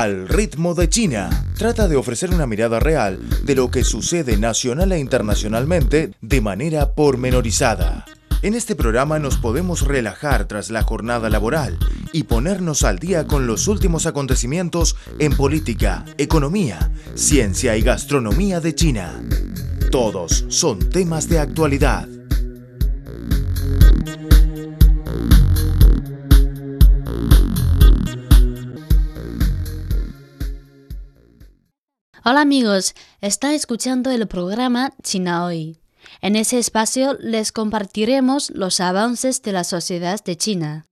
Al ritmo de China. Trata de ofrecer una mirada real de lo que sucede nacional e internacionalmente de manera pormenorizada. En este programa nos podemos relajar tras la jornada laboral y ponernos al día con los últimos acontecimientos en política, economía, ciencia y gastronomía de China. Todos son temas de actualidad. Hola amigos, está escuchando el programa China Hoy. En ese espacio les compartiremos los avances de la sociedad de China.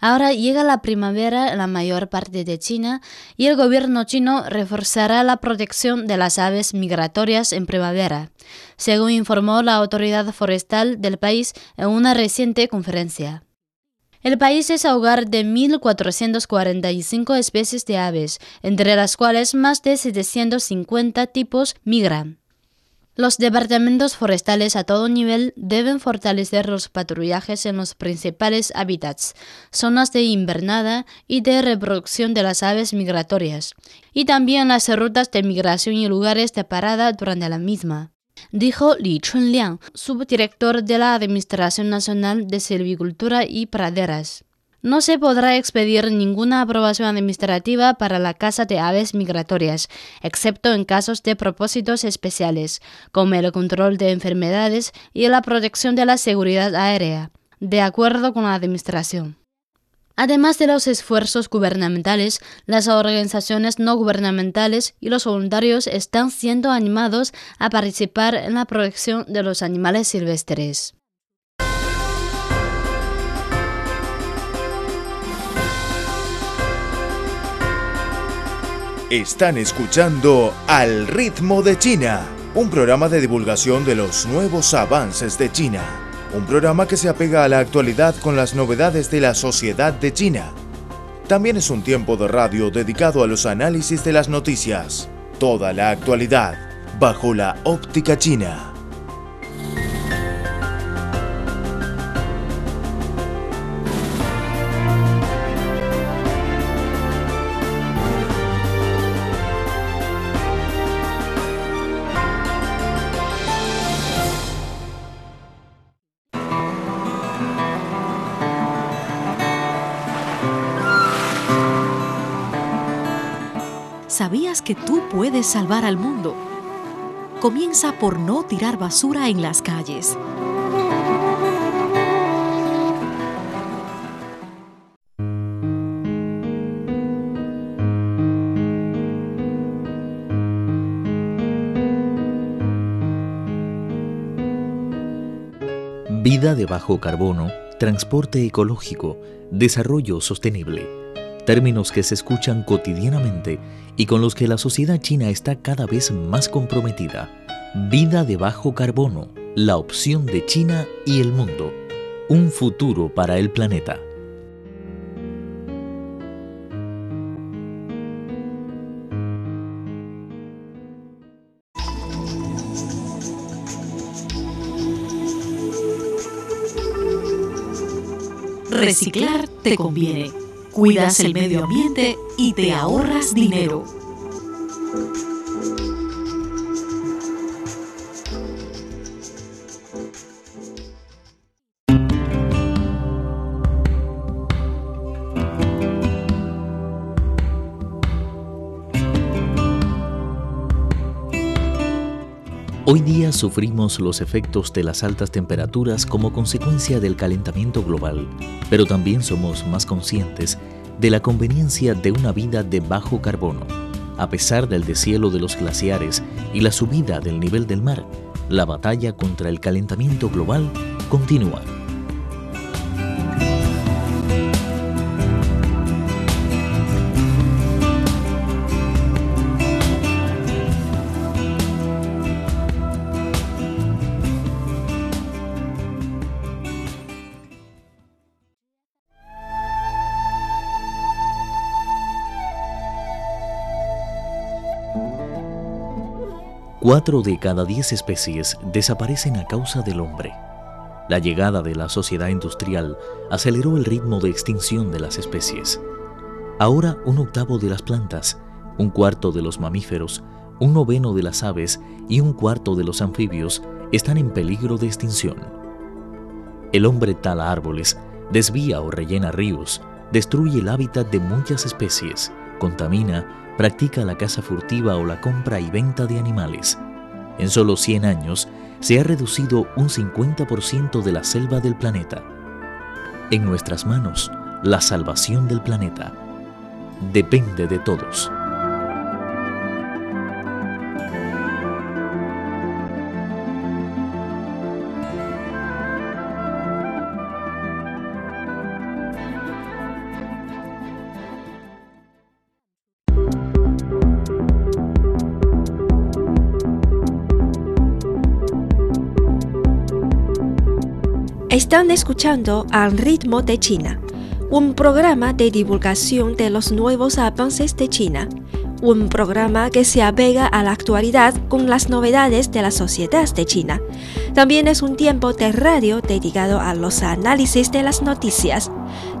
Ahora llega la primavera en la mayor parte de China y el gobierno chino reforzará la protección de las aves migratorias en primavera, según informó la autoridad forestal del país en una reciente conferencia. El país es hogar de 1.445 especies de aves, entre las cuales más de 750 tipos migran. Los departamentos forestales a todo nivel deben fortalecer los patrullajes en los principales hábitats, zonas de invernada y de reproducción de las aves migratorias, y también las rutas de migración y lugares de parada durante la misma dijo Li Chunliang, subdirector de la Administración Nacional de Silvicultura y Praderas. No se podrá expedir ninguna aprobación administrativa para la caza de aves migratorias, excepto en casos de propósitos especiales, como el control de enfermedades y la protección de la seguridad aérea, de acuerdo con la Administración. Además de los esfuerzos gubernamentales, las organizaciones no gubernamentales y los voluntarios están siendo animados a participar en la protección de los animales silvestres. Están escuchando Al ritmo de China, un programa de divulgación de los nuevos avances de China un programa que se apega a la actualidad con las novedades de la sociedad de China. También es un tiempo de radio dedicado a los análisis de las noticias, toda la actualidad, bajo la óptica china. ¿Sabías que tú puedes salvar al mundo? Comienza por no tirar basura en las calles. Vida de bajo carbono, transporte ecológico, desarrollo sostenible términos que se escuchan cotidianamente y con los que la sociedad china está cada vez más comprometida. Vida de bajo carbono, la opción de China y el mundo. Un futuro para el planeta. Reciclar te conviene cuidas el medio ambiente y te ahorras dinero. Sufrimos los efectos de las altas temperaturas como consecuencia del calentamiento global, pero también somos más conscientes de la conveniencia de una vida de bajo carbono. A pesar del deshielo de los glaciares y la subida del nivel del mar, la batalla contra el calentamiento global continúa. Cuatro de cada diez especies desaparecen a causa del hombre. La llegada de la sociedad industrial aceleró el ritmo de extinción de las especies. Ahora un octavo de las plantas, un cuarto de los mamíferos, un noveno de las aves y un cuarto de los anfibios están en peligro de extinción. El hombre tala árboles, desvía o rellena ríos, destruye el hábitat de muchas especies, contamina, practica la caza furtiva o la compra y venta de animales. En solo 100 años se ha reducido un 50% de la selva del planeta. En nuestras manos, la salvación del planeta depende de todos. Están escuchando Al ritmo de China, un programa de divulgación de los nuevos avances de China, un programa que se apega a la actualidad con las novedades de la sociedad de China. También es un tiempo de radio dedicado a los análisis de las noticias,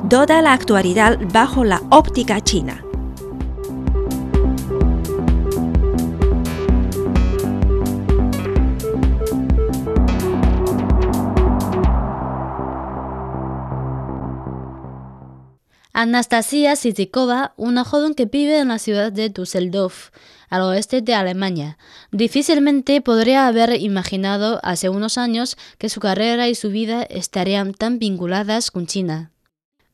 toda la actualidad bajo la óptica china. Anastasia Sitikova, una joven que vive en la ciudad de Düsseldorf, al oeste de Alemania, difícilmente podría haber imaginado hace unos años que su carrera y su vida estarían tan vinculadas con China.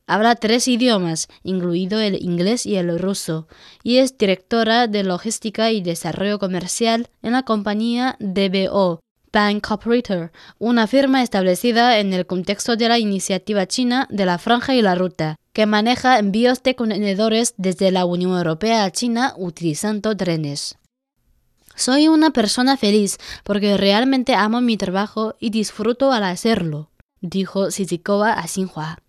Habla tres idiomas, incluido el inglés y el ruso, y es directora de logística y desarrollo comercial en la compañía DBO, Bank Operator, una firma establecida en el contexto de la iniciativa china de la Franja y la Ruta, que maneja envíos de contenedores desde la Unión Europea a China utilizando trenes. Soy una persona feliz porque realmente amo mi trabajo y disfruto al hacerlo, dijo Sizikova a Xinhua.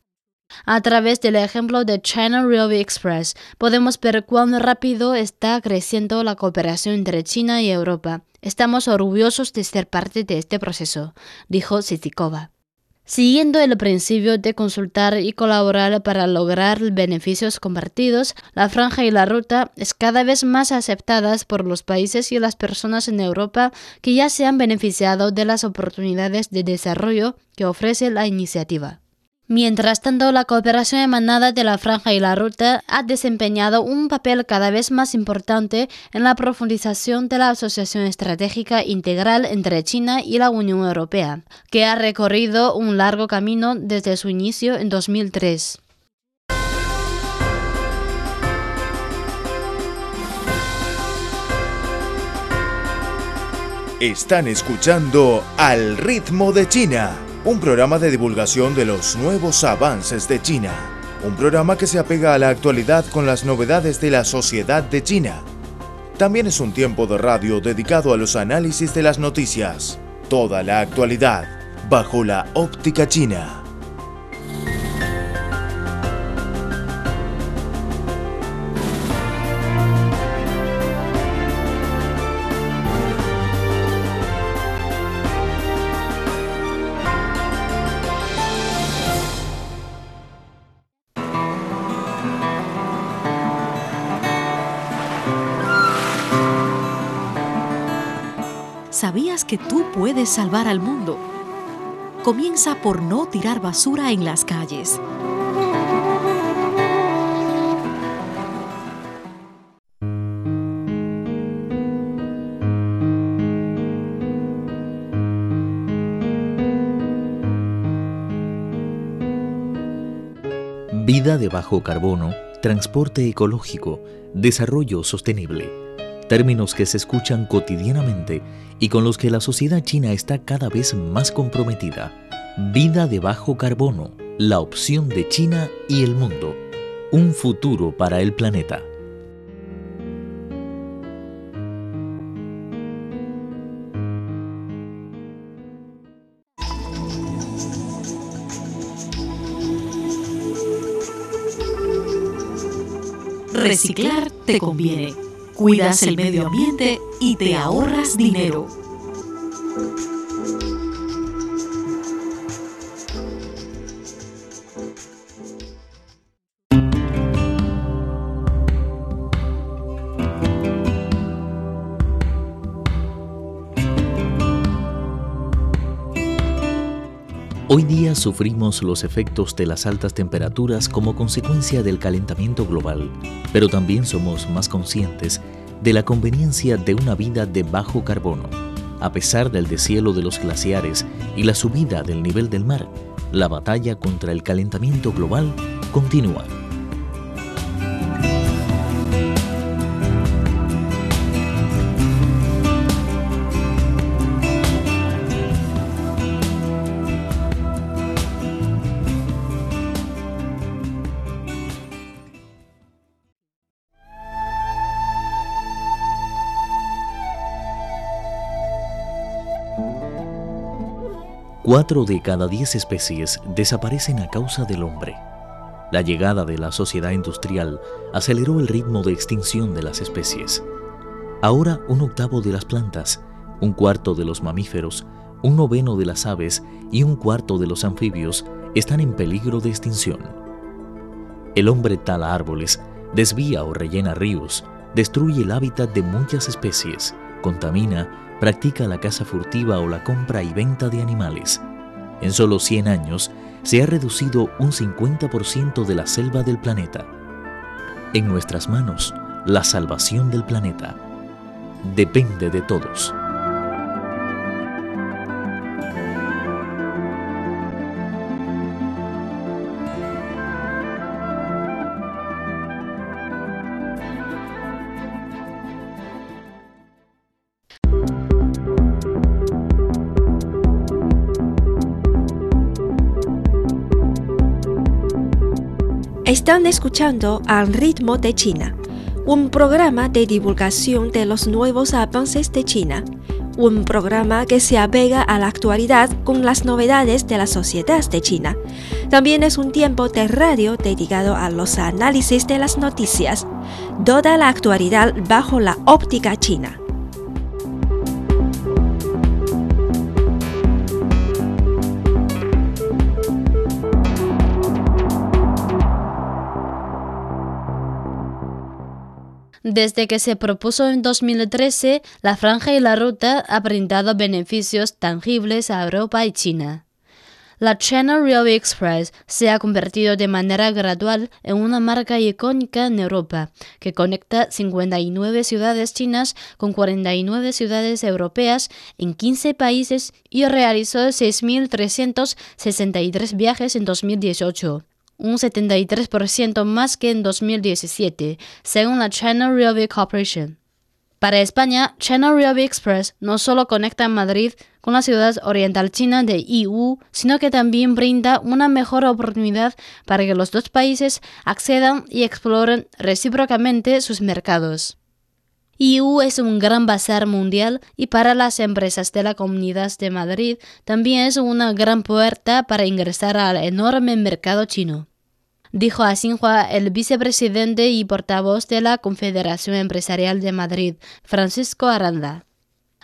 A través del ejemplo de China Railway Express, podemos ver cuán rápido está creciendo la cooperación entre China y Europa. Estamos orgullosos de ser parte de este proceso, dijo Sitikova. Siguiendo el principio de consultar y colaborar para lograr beneficios compartidos, la franja y la ruta es cada vez más aceptada por los países y las personas en Europa que ya se han beneficiado de las oportunidades de desarrollo que ofrece la iniciativa. Mientras tanto, la cooperación emanada de la franja y la ruta ha desempeñado un papel cada vez más importante en la profundización de la asociación estratégica integral entre China y la Unión Europea, que ha recorrido un largo camino desde su inicio en 2003. Están escuchando Al ritmo de China un programa de divulgación de los nuevos avances de China, un programa que se apega a la actualidad con las novedades de la sociedad de China. También es un tiempo de radio dedicado a los análisis de las noticias, toda la actualidad, bajo la óptica china. ¿Sabías que tú puedes salvar al mundo? Comienza por no tirar basura en las calles. Vida de bajo carbono, transporte ecológico, desarrollo sostenible términos que se escuchan cotidianamente y con los que la sociedad china está cada vez más comprometida. Vida de bajo carbono, la opción de China y el mundo. Un futuro para el planeta. Reciclar te conviene. Cuidas el medio ambiente y te ahorras dinero. Hoy día sufrimos los efectos de las altas temperaturas como consecuencia del calentamiento global, pero también somos más conscientes de la conveniencia de una vida de bajo carbono. A pesar del deshielo de los glaciares y la subida del nivel del mar, la batalla contra el calentamiento global continúa. Cuatro de cada diez especies desaparecen a causa del hombre. La llegada de la sociedad industrial aceleró el ritmo de extinción de las especies. Ahora un octavo de las plantas, un cuarto de los mamíferos, un noveno de las aves y un cuarto de los anfibios están en peligro de extinción. El hombre tala árboles, desvía o rellena ríos, destruye el hábitat de muchas especies, contamina, practica la caza furtiva o la compra y venta de animales. En solo 100 años se ha reducido un 50% de la selva del planeta. En nuestras manos, la salvación del planeta depende de todos. Están escuchando Al ritmo de China, un programa de divulgación de los nuevos avances de China, un programa que se apega a la actualidad con las novedades de la sociedad de China. También es un tiempo de radio dedicado a los análisis de las noticias, toda la actualidad bajo la óptica china. Desde que se propuso en 2013, la franja y la ruta ha brindado beneficios tangibles a Europa y China. La China Railway Express se ha convertido de manera gradual en una marca icónica en Europa, que conecta 59 ciudades chinas con 49 ciudades europeas en 15 países y realizó 6.363 viajes en 2018 un 73% más que en 2017, según la China Railway Corporation. Para España, China Railway Express no solo conecta Madrid con la ciudad oriental china de EU, sino que también brinda una mejor oportunidad para que los dos países accedan y exploren recíprocamente sus mercados. EU es un gran bazar mundial y para las empresas de la Comunidad de Madrid también es una gran puerta para ingresar al enorme mercado chino. Dijo a Xinhua el vicepresidente y portavoz de la Confederación Empresarial de Madrid, Francisco Aranda.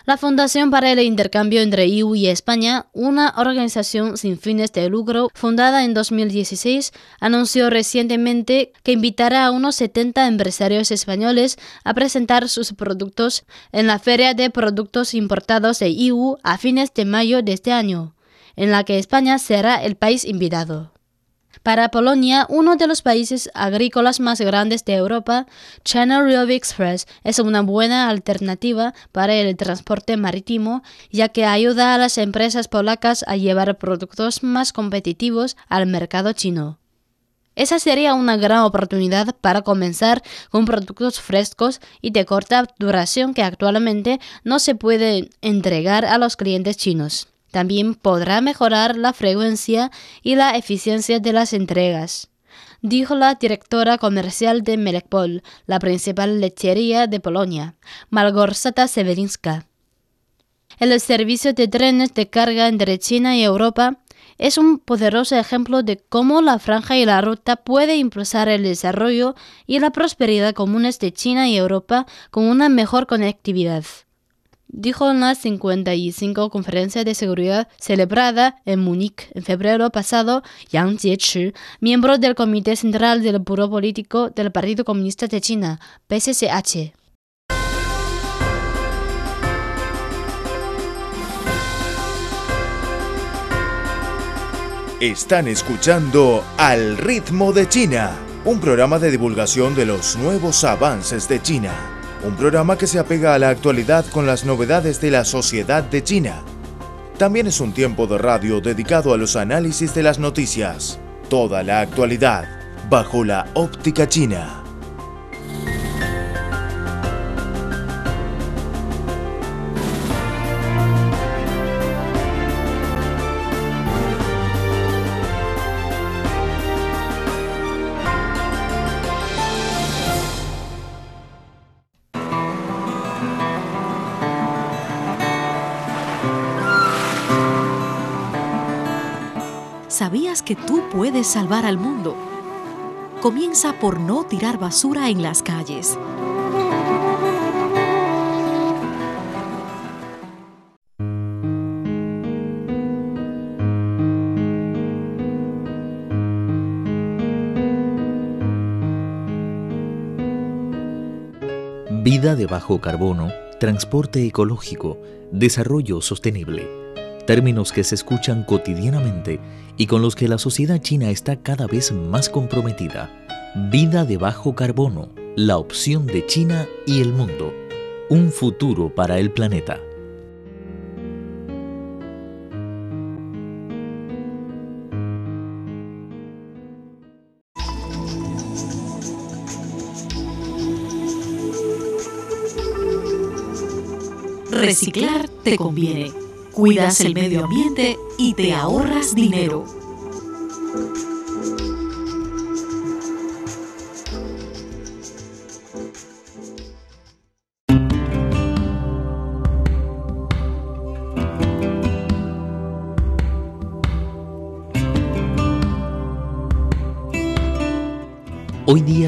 La Fundación para el Intercambio entre EU y España, una organización sin fines de lucro fundada en 2016, anunció recientemente que invitará a unos 70 empresarios españoles a presentar sus productos en la Feria de Productos Importados de EU a fines de mayo de este año, en la que España será el país invitado. Para Polonia, uno de los países agrícolas más grandes de Europa, China Railway Express es una buena alternativa para el transporte marítimo, ya que ayuda a las empresas polacas a llevar productos más competitivos al mercado chino. Esa sería una gran oportunidad para comenzar con productos frescos y de corta duración que actualmente no se pueden entregar a los clientes chinos. También podrá mejorar la frecuencia y la eficiencia de las entregas, dijo la directora comercial de Melekpol, la principal lechería de Polonia, Malgorzata Severinska. El servicio de trenes de carga entre China y Europa es un poderoso ejemplo de cómo la franja y la ruta puede impulsar el desarrollo y la prosperidad comunes de China y Europa con una mejor conectividad. Dijo en la 55 conferencia de seguridad celebrada en Múnich en febrero pasado Yang Jiechi, miembro del Comité Central del Buró Político del Partido Comunista de China, PSCH. Están escuchando Al ritmo de China, un programa de divulgación de los nuevos avances de China. Un programa que se apega a la actualidad con las novedades de la sociedad de China. También es un tiempo de radio dedicado a los análisis de las noticias. Toda la actualidad bajo la óptica china. ¿Sabías que tú puedes salvar al mundo? Comienza por no tirar basura en las calles. Vida de bajo carbono, transporte ecológico, desarrollo sostenible. Términos que se escuchan cotidianamente y con los que la sociedad china está cada vez más comprometida. Vida de bajo carbono, la opción de China y el mundo. Un futuro para el planeta. Reciclar te conviene. Cuidas el medio ambiente y te ahorras dinero.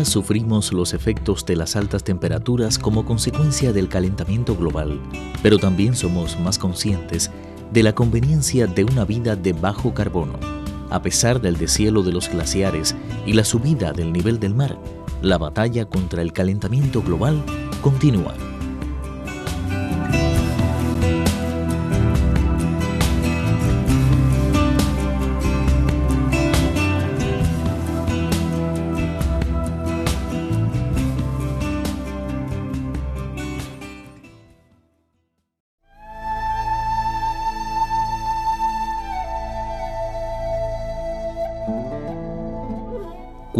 Sufrimos los efectos de las altas temperaturas como consecuencia del calentamiento global, pero también somos más conscientes de la conveniencia de una vida de bajo carbono. A pesar del deshielo de los glaciares y la subida del nivel del mar, la batalla contra el calentamiento global continúa.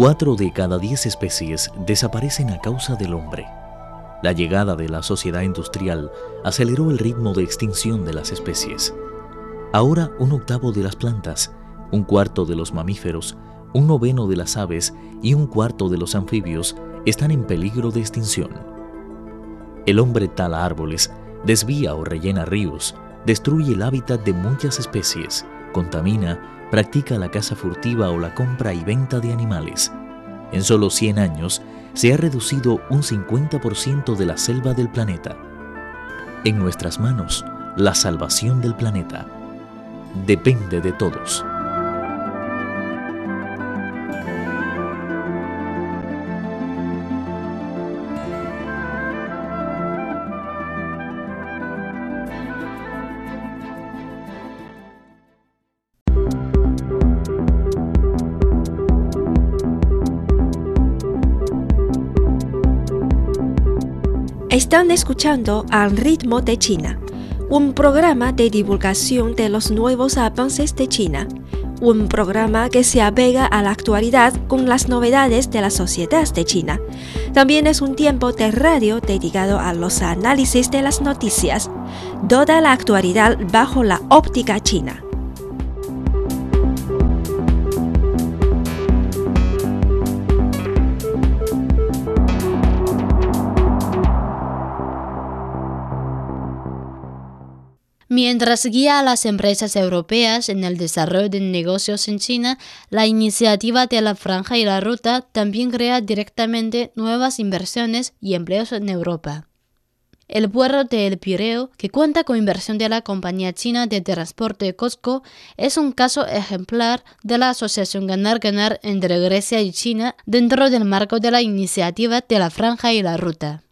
Cuatro de cada diez especies desaparecen a causa del hombre. La llegada de la sociedad industrial aceleró el ritmo de extinción de las especies. Ahora un octavo de las plantas, un cuarto de los mamíferos, un noveno de las aves y un cuarto de los anfibios están en peligro de extinción. El hombre tala árboles, desvía o rellena ríos, destruye el hábitat de muchas especies, contamina, practica la caza furtiva o la compra y venta de animales. En solo 100 años se ha reducido un 50% de la selva del planeta. En nuestras manos, la salvación del planeta depende de todos. Están escuchando Al ritmo de China, un programa de divulgación de los nuevos avances de China, un programa que se apega a la actualidad con las novedades de la sociedad de China. También es un tiempo de radio dedicado a los análisis de las noticias, toda la actualidad bajo la óptica china. Mientras guía a las empresas europeas en el desarrollo de negocios en China, la iniciativa de la Franja y la Ruta también crea directamente nuevas inversiones y empleos en Europa. El puerto de El Pireo, que cuenta con inversión de la compañía china de transporte Costco, es un caso ejemplar de la asociación ganar-ganar entre Grecia y China dentro del marco de la iniciativa de la Franja y la Ruta.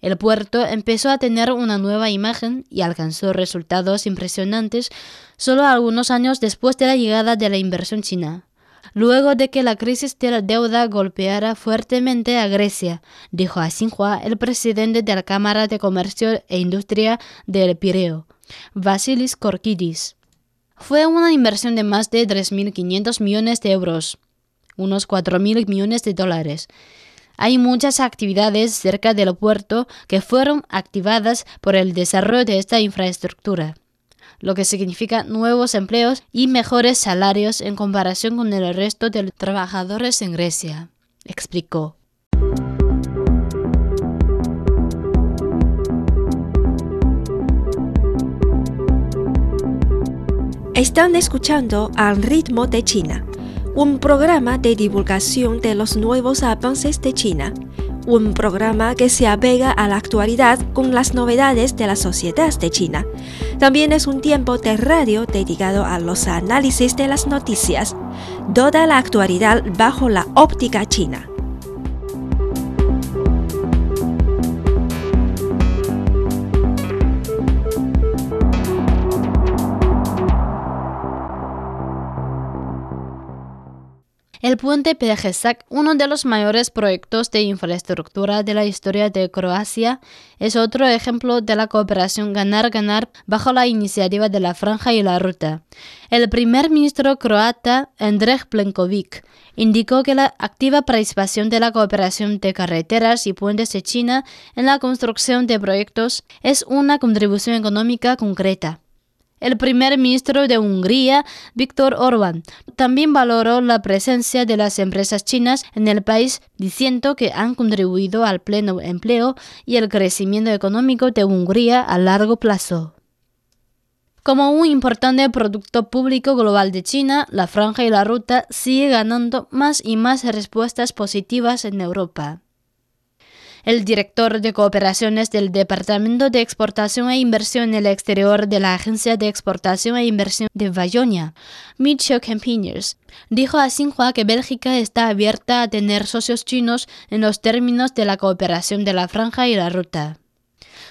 El puerto empezó a tener una nueva imagen y alcanzó resultados impresionantes solo algunos años después de la llegada de la inversión china. Luego de que la crisis de la deuda golpeara fuertemente a Grecia, dijo a Xinhua el presidente de la Cámara de Comercio e Industria del Pireo, Vasilis Korkidis. Fue una inversión de más de 3.500 millones de euros, unos 4.000 millones de dólares, hay muchas actividades cerca del puerto que fueron activadas por el desarrollo de esta infraestructura, lo que significa nuevos empleos y mejores salarios en comparación con el resto de trabajadores en Grecia, explicó. Están escuchando al ritmo de China un programa de divulgación de los nuevos avances de China, un programa que se apega a la actualidad con las novedades de la sociedad de China. También es un tiempo de radio dedicado a los análisis de las noticias, toda la actualidad bajo la óptica china. El puente Pelješac, uno de los mayores proyectos de infraestructura de la historia de Croacia, es otro ejemplo de la cooperación ganar-ganar bajo la iniciativa de la Franja y la Ruta. El primer ministro croata, Andrej Plenković, indicó que la activa participación de la cooperación de carreteras y puentes de China en la construcción de proyectos es una contribución económica concreta. El primer ministro de Hungría, Viktor Orbán, también valoró la presencia de las empresas chinas en el país, diciendo que han contribuido al pleno empleo y el crecimiento económico de Hungría a largo plazo. Como un importante producto público global de China, la franja y la ruta sigue ganando más y más respuestas positivas en Europa. El director de cooperaciones del Departamento de Exportación e Inversión en el Exterior de la Agencia de Exportación e Inversión de Vallonia, Mitchell Campiniers, dijo a Xinhua que Bélgica está abierta a tener socios chinos en los términos de la cooperación de la franja y la ruta.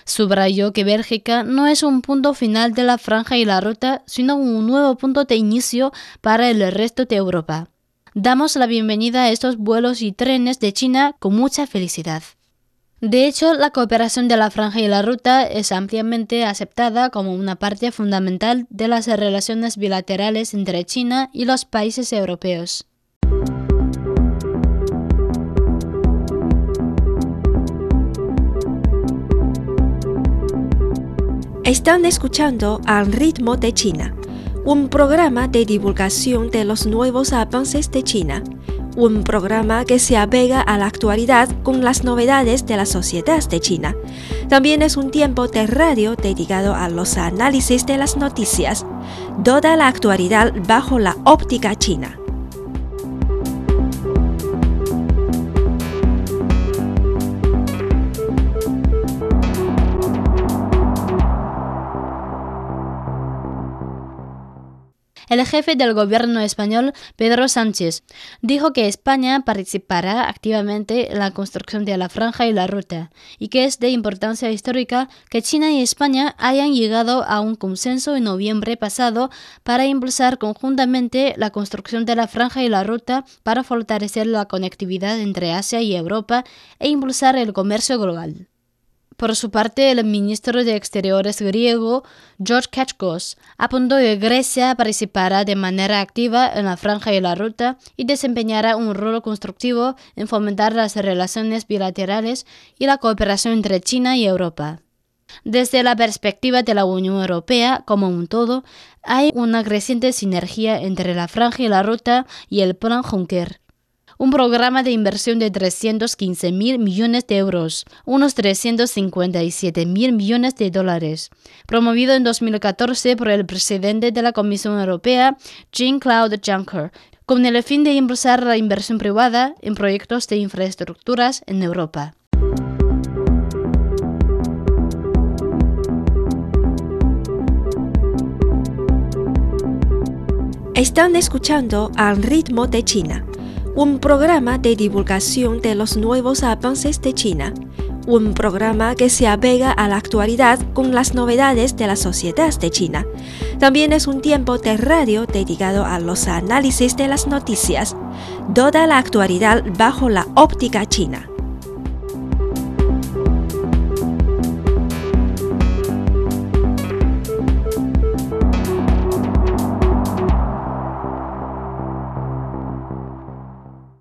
Subrayó que Bélgica no es un punto final de la franja y la ruta, sino un nuevo punto de inicio para el resto de Europa. Damos la bienvenida a estos vuelos y trenes de China con mucha felicidad. De hecho, la cooperación de la franja y la ruta es ampliamente aceptada como una parte fundamental de las relaciones bilaterales entre China y los países europeos. Están escuchando al ritmo de China, un programa de divulgación de los nuevos avances de China un programa que se apega a la actualidad con las novedades de la sociedad de China. También es un tiempo de radio dedicado a los análisis de las noticias, toda la actualidad bajo la óptica china. El jefe del gobierno español, Pedro Sánchez, dijo que España participará activamente en la construcción de la franja y la ruta, y que es de importancia histórica que China y España hayan llegado a un consenso en noviembre pasado para impulsar conjuntamente la construcción de la franja y la ruta para fortalecer la conectividad entre Asia y Europa e impulsar el comercio global. Por su parte, el ministro de Exteriores griego, George Kachkos, apuntó que Grecia participará de manera activa en la franja y la ruta y desempeñará un rol constructivo en fomentar las relaciones bilaterales y la cooperación entre China y Europa. Desde la perspectiva de la Unión Europea como un todo, hay una creciente sinergia entre la franja y la ruta y el Plan Juncker un programa de inversión de 315 mil millones de euros, unos 357 mil millones de dólares, promovido en 2014 por el presidente de la Comisión Europea, Jean-Claude Juncker, con el fin de impulsar la inversión privada en proyectos de infraestructuras en Europa. Están escuchando Al ritmo de China, un programa de divulgación de los nuevos avances de China, un programa que se apega a la actualidad con las novedades de la sociedad de China. También es un tiempo de radio dedicado a los análisis de las noticias, toda la actualidad bajo la óptica china.